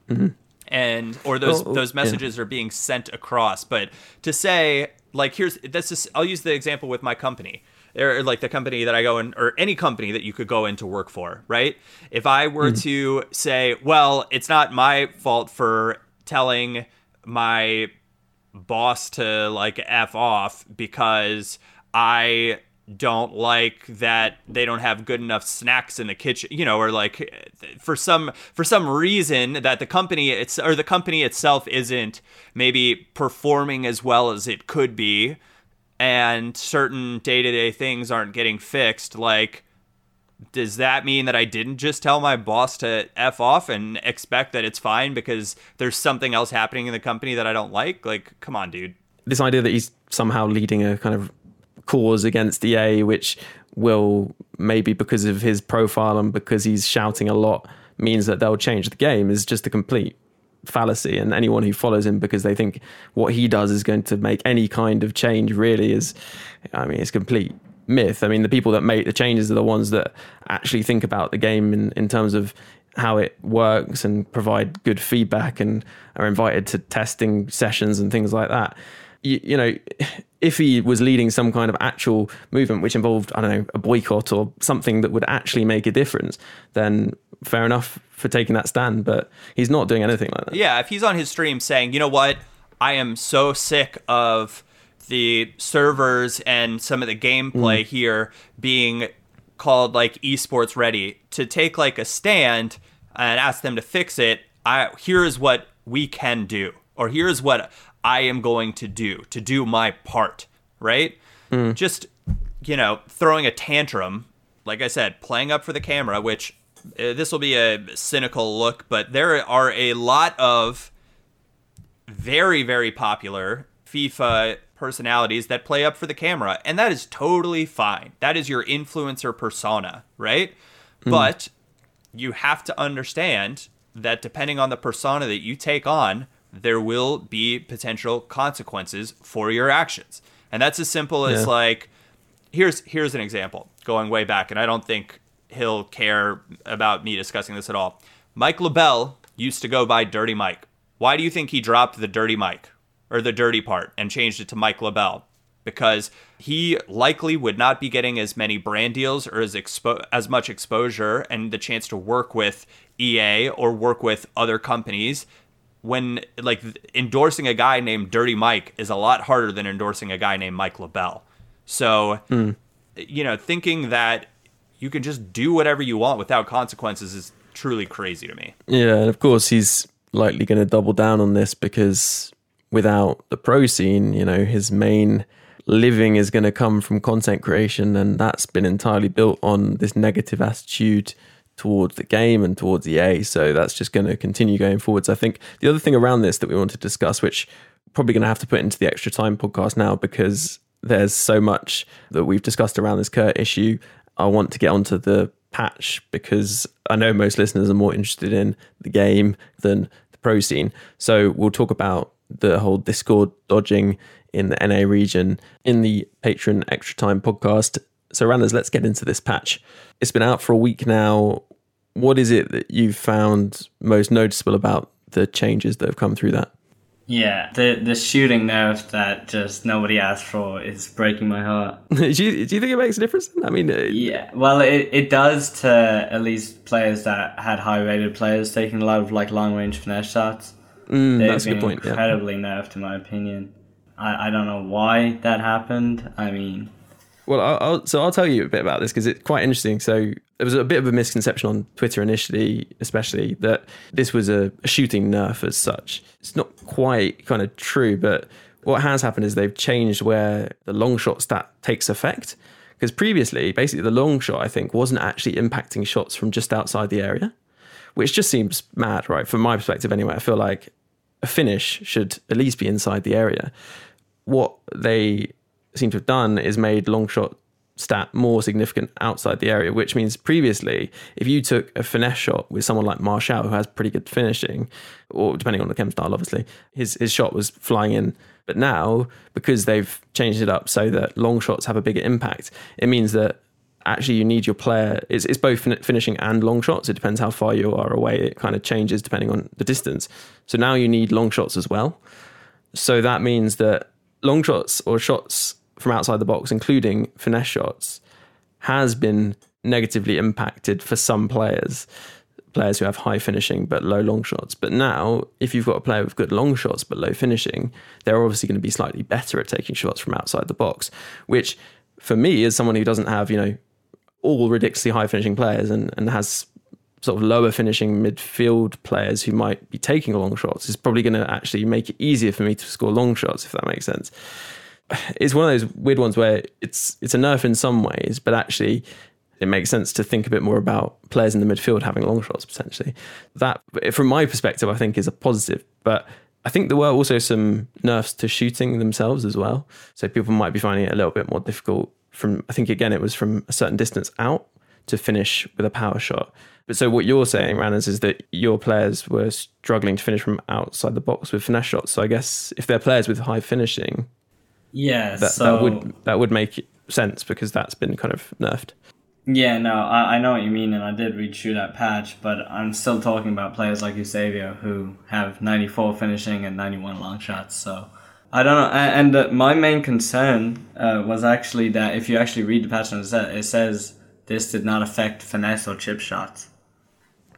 and or those Well, those yeah. messages are being sent across. But to say like here's this is I'll use the example with my company or like the company that I go in or any company that you could go in to work for, right? If I were Mhm. to say, well, it's not my fault for telling my boss to like f off because I don't like that they don't have good enough snacks in the kitchen, you know, or like for some for some reason that the company it's or the company itself isn't maybe performing as well as it could be and certain day-to-day things aren't getting fixed like does that mean that I didn't just tell my boss to F off and expect that it's fine because there's something else happening in the company that I don't like? Like, come on, dude. this idea that he's somehow leading a kind of cause against EA, which will maybe because of his profile and because he's shouting a lot means that they'll change the game is just a complete fallacy. And anyone who follows him because they think what he does is going to make any kind of change really is, I mean, it's complete myth. I mean, the people that make the changes are the ones that actually think about the game in, in terms of how it works and provide good feedback and are invited to testing sessions and things like that. You, you know, <sighs> if he was leading some kind of actual movement which involved, I don't know, a boycott or something that would actually make a difference, then fair enough for taking that stand. But he's not doing anything like that. Yeah, if he's on his stream saying, you know what, I am so sick of the servers and some of the gameplay mm. here being called like esports ready to take like a stand and ask them to fix it i here's what we can do or here's what i am going to do to do my part right just you know throwing a tantrum like i said playing up for the camera which uh, this will be a cynical look but there are a lot of very very popular FIFA personalities that play up for the camera and that is totally fine. That is your influencer persona, right? But you have to understand that depending on the persona that you take on, there will be potential consequences for your actions. And that's as simple as Yeah. like here's here's an example going way back and I don't think he'll care about me discussing this at all. Mike LaBelle used to go by Dirty Mike. Why do you think he dropped the Dirty Mike or the dirty part and changed it to Mike LaBelle? Because he likely would not be getting as many brand deals or as expo- as much exposure and the chance to work with EA or work with other companies when like endorsing a guy named Dirty Mike is a lot harder than endorsing a guy named Mike LaBelle. So, you know, thinking that you can just do whatever you want without consequences is truly crazy to me. Yeah, and of course he's likely going to double down on this because without the pro scene, you know, his main living is going to come from content creation, and that's been entirely built on this negative attitude towards the game and towards EA. So that's just going to continue going forwards. I think the other thing around this that we want to discuss, which probably going to have to put into the extra time podcast now because there's so much that we've discussed around this Kurt issue. I want to get onto the patch because I know most listeners are more interested in the game than the pro scene. So we'll talk about the whole Discord dodging in the NA region in the Patreon Extra Time podcast. So, Rannerz, let's get into this patch. It's been out for a week now. What is it that you've found most noticeable about the changes that have come through that? Yeah, the the shooting nerf that just nobody asked for is breaking my heart. <laughs> do, you, do you think it makes a difference? I mean, uh, Yeah, well, it, it does to at least players that had high rated players taking a lot of like long range finesse shots. Mm, They've that's a good been point, yeah. Incredibly nerfed, in my opinion. I, I don't know why that happened. I mean, Well, I'll, so I'll tell you a bit about this because it's quite interesting. So there was a bit of a misconception on Twitter initially, especially that this was a, a shooting nerf as such. It's not quite kind of true, but what has happened is they've changed where the long shot stat takes effect. Because previously, basically, the long shot I think wasn't actually impacting shots from just outside the area, which just seems mad, right? From my perspective, anyway. I feel like a finish should at least be inside the area. What they seem to have done is made long shot stat more significant outside the area, which means previously, if you took a finesse shot with someone like Marshall, who has pretty good finishing, or depending on the chem style, obviously, his, his shot was flying in. But now, because they've changed it up so that long shots have a bigger impact, it means that actually you need your player, it's, it's both fin- finishing and long shots. It depends how far you are away. It kind of changes depending on the distance. So now you need long shots as well. So that means that long shots or shots from outside the box, including finesse shots, has been negatively impacted for some players, players who have high finishing but low long shots. But now, if you've got a player with good long shots but low finishing, they're obviously going to be slightly better at taking shots from outside the box, which for me, as someone who doesn't have, you know, all ridiculously high finishing players and, and has sort of lower finishing midfield players who might be taking long shots is probably going to actually make it easier for me to score long shots, if that makes sense it's one of those weird ones where it's it's a nerf in some ways, but actually it makes sense to think a bit more about players in the midfield having long shots potentially. That, from my perspective, I think is a positive. But I think there were also some nerfs to shooting themselves as well. So people might be finding it a little bit more difficult. From I think again it was from a certain distance out to finish with a power shot. But so what you're saying, Rannerz, is that your players were struggling to finish from outside the box with finesse shots. So I guess if they're players with high finishing, yeah, that, so that would that would make sense because that's been kind of nerfed. Yeah, no, I, I know what you mean, and I did read through that patch, but I'm still talking about players like Eusebio who have 94 finishing and 91 long shots. So I don't know. And, uh, my main concern uh, was actually that if you actually read the patch notes, it says this did not affect finesse or chip shots,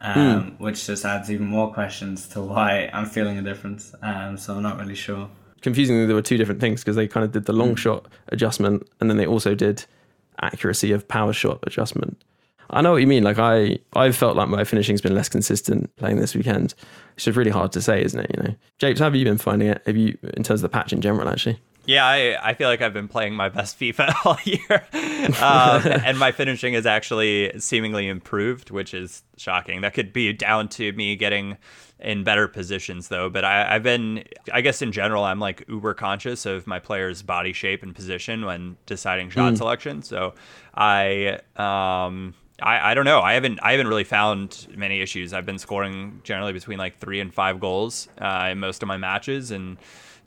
um, Hmm. which just adds even more questions to why I'm feeling a difference. Um, so I'm not really sure. Confusingly, there were two different things because they kind of did the long shot adjustment and then they also did accuracy of power shot adjustment. I know what you mean. Like I, I've felt like my finishing's been less consistent playing this weekend. It's just really hard to say, isn't it? You know, Japes, how have you been finding it? Have you, in terms of the patch in general, actually? Yeah, I, I feel like I've been playing my best FIFA <laughs> all year. Um, <laughs> and my finishing is actually seemingly improved, which is shocking. That could be down to me getting in better positions, though. But I, I've been, I guess in general, I'm like uber conscious of my player's body shape and position when deciding shot Mm. selection. So I, um, I, I don't know. I haven't I haven't really found many issues. I've been scoring generally between like three and five goals uh, in most of my matches, and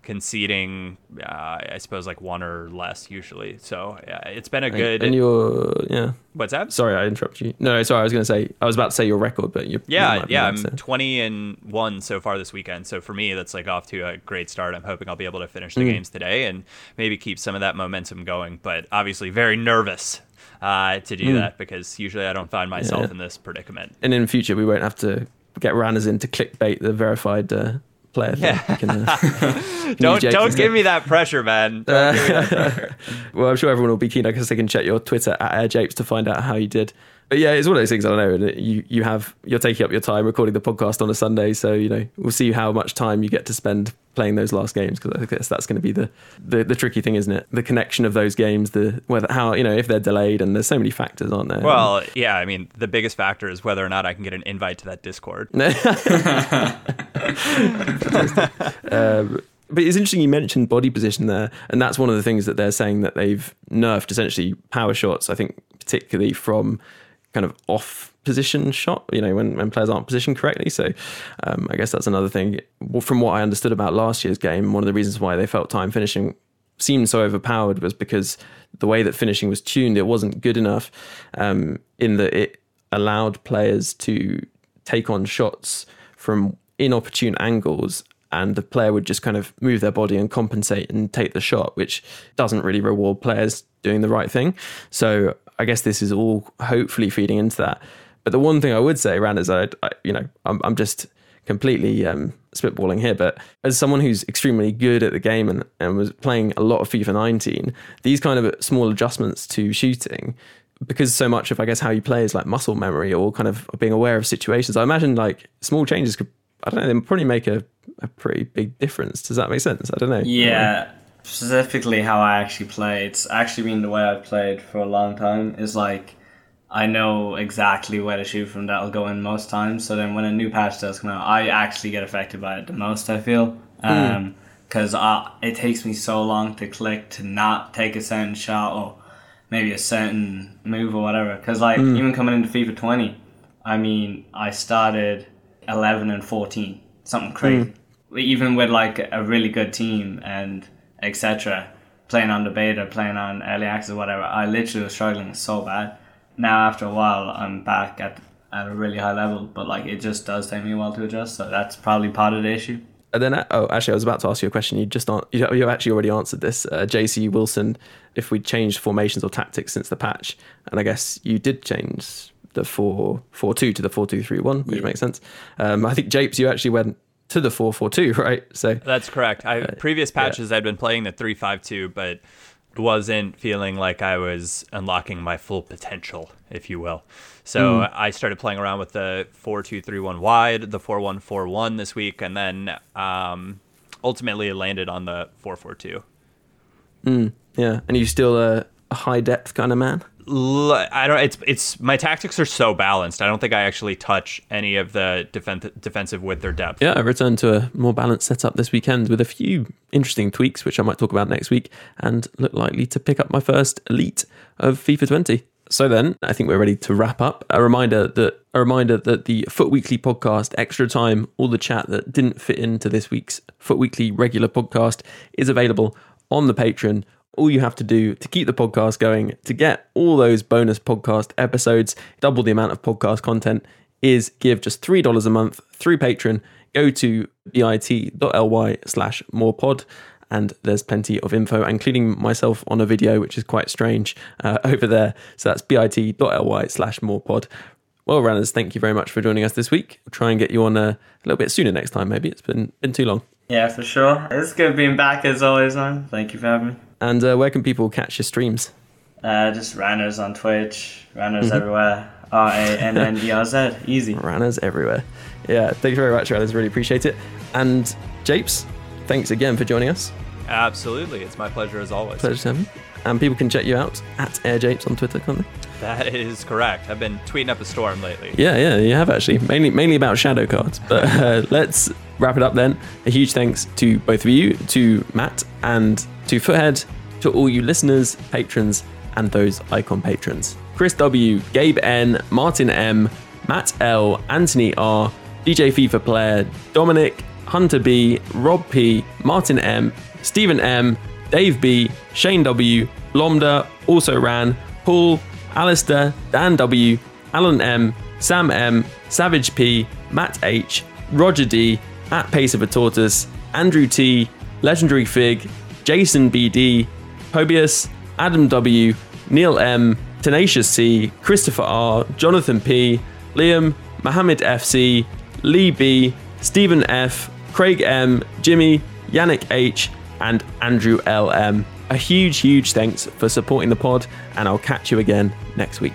conceding, uh, I suppose, like one or less usually. So yeah, it's been a good. And you're, yeah. What's that? Sorry, I interrupted you. No, sorry, I was going to say, I was about to say your record, but you. Yeah, yeah, I'm so. 20 and one so far this weekend. So for me, that's like off to a great start. I'm hoping I'll be able to finish the Mm. games today and maybe keep some of that momentum going. But obviously, very nervous uh, to do Mm. that because usually I don't find myself Yeah. in this predicament. And in future, we won't have to get runners in to clickbait the verified uh, player. Yeah. Can, uh, can Don't don't give me that pressure, man. Don't give me that <laughs> pressure. well, I'm sure everyone will be keen. I guess they can check your Twitter at AirJapes to find out how you did. But yeah, it's one of those things. I don't know. You you have you're taking up your time recording the podcast on a Sunday, so you know we'll see how much time you get to spend playing those last games because I guess that's going to be the, the the tricky thing, isn't it? The connection of those games, the whether how you know if they're delayed, and there's so many factors, aren't there? Well, yeah, I mean, the biggest factor is whether or not I can get an invite to that Discord. <laughs> Um, but it's interesting you mentioned body position there, and that's one of the things that they're saying that they've nerfed essentially power shots. I think particularly from kind of off position shot, you know, when, when players aren't positioned correctly. So um, I guess that's another thing. Well, From what I understood about last year's game, one of the reasons why they felt time finishing seemed so overpowered was because the way that finishing was tuned, it wasn't good enough um, in that it allowed players to take on shots from inopportune angles and the player would just kind of move their body and compensate and take the shot, which doesn't really reward players doing the right thing. So I guess this is all hopefully feeding into that. But the one thing I would say, Rand, is I, I you know, I'm, I'm just completely um, spitballing here, but as someone who's extremely good at the game and, and was playing a lot of FIFA 19, these kind of small adjustments to shooting, because so much of I guess how you play is like muscle memory or kind of being aware of situations. I imagine like small changes could, I don't know, they probably make a, a pretty big difference. Does that make sense? I don't know. Yeah, specifically how I actually play. It's actually been the way I've played for a long time. Is like I know exactly where to shoot from. That'll go in most times. So then when a new patch does come out, I actually get affected by it the most. I feel. Um, because it takes me so long to click to not take a certain shot or maybe a certain move or whatever. Because like Mm. even coming into FIFA 20, I mean, I started 11 and 14, something crazy. Even with like a really good team and etc. Playing on the beta, playing on early access, whatever. I literally was struggling so bad. Now after a while, I'm back at at a really high level, but like it just does take me a while to adjust. So that's probably part of the issue. And then, oh, actually, I was about to ask you a question. You just an- you you actually already answered this. Uh, JC Wilson, if we changed formations or tactics since the patch, and I guess you did change the four four two to the four two three one, which makes sense. Um, I think Japes, you actually went to the four four two, <laughs> right? So That's correct. I previous patches I'd been playing the three five two, but wasn't feeling like I was unlocking my full potential, if you will. So Mm. I started playing around with the four two three one wide, the four one four one this week, and then um, ultimately it landed on the four four two. mm, yeah, and you still a, a high depth kind of man. I don't. It's it's my tactics are so balanced. I don't think I actually touch any of the defen- defensive width or depth. Yeah, I returned to a more balanced setup this weekend with a few interesting tweaks, which I might talk about next week, and look likely to pick up my first elite of FIFA 20. So then, I think we're ready to wrap up. A reminder that a reminder that the FUT Weekly podcast, extra time, all the chat that didn't fit into this week's FUT Weekly regular podcast is available on the Patreon. All you have to do to keep the podcast going, to get all those bonus podcast episodes, double the amount of podcast content, is give just $3 a month through Patreon. Go to bit.ly slash morepod and there's plenty of info, including myself on a video, which is quite strange uh, <laughs> over there. So that's bit.ly slash morepod. Well, runners, thank you very much for joining us this week. We'll try and get you on a, a little bit sooner next time, maybe. It's been been too long. Yeah, for sure. It's good being back as always, man. Thank you for having me. And uh, where can people catch your streams? Uh, just Rannerz on Twitch, Rannerz Mhm. everywhere. R A N N E R Z. <laughs> Easy. Runners everywhere. Yeah, thank you very much, runners. Really appreciate it. And Japes, thanks again for joining us. Absolutely, it's my pleasure as always. Pleasure to have you. And people can check you out at AirJapes on Twitter, can't they? That is correct. I've been tweeting up a storm lately. Yeah, yeah, you have actually. Mainly, mainly about shadow cards. But uh, <laughs> let's wrap it up then. A huge thanks to both of you, to Matt and to Futhead, to all you listeners, patrons, and those icon patrons. Chris W, Gabe N, Martin M, Matt L, Anthony R, DJ FIFA player, Dominic, Hunter B, Rob P, Martin M, Stephen M, Dave B, Shane W, Lomda, also ran, Paul, Alistair, Dan W, Alan M, Sam M, Savage P, Matt H, Roger D, at Pace of a Tortoise, Andrew T, Legendary Fig, Jason BD, Pobius, Adam W, Neil M, Tenacious C, Christopher R, Jonathan P, Liam, Mohammed FC, Lee B, Stephen F, Craig M, Jimmy, Yannick H, and Andrew L M. A huge, huge thanks for supporting the pod, and I'll catch you again next week.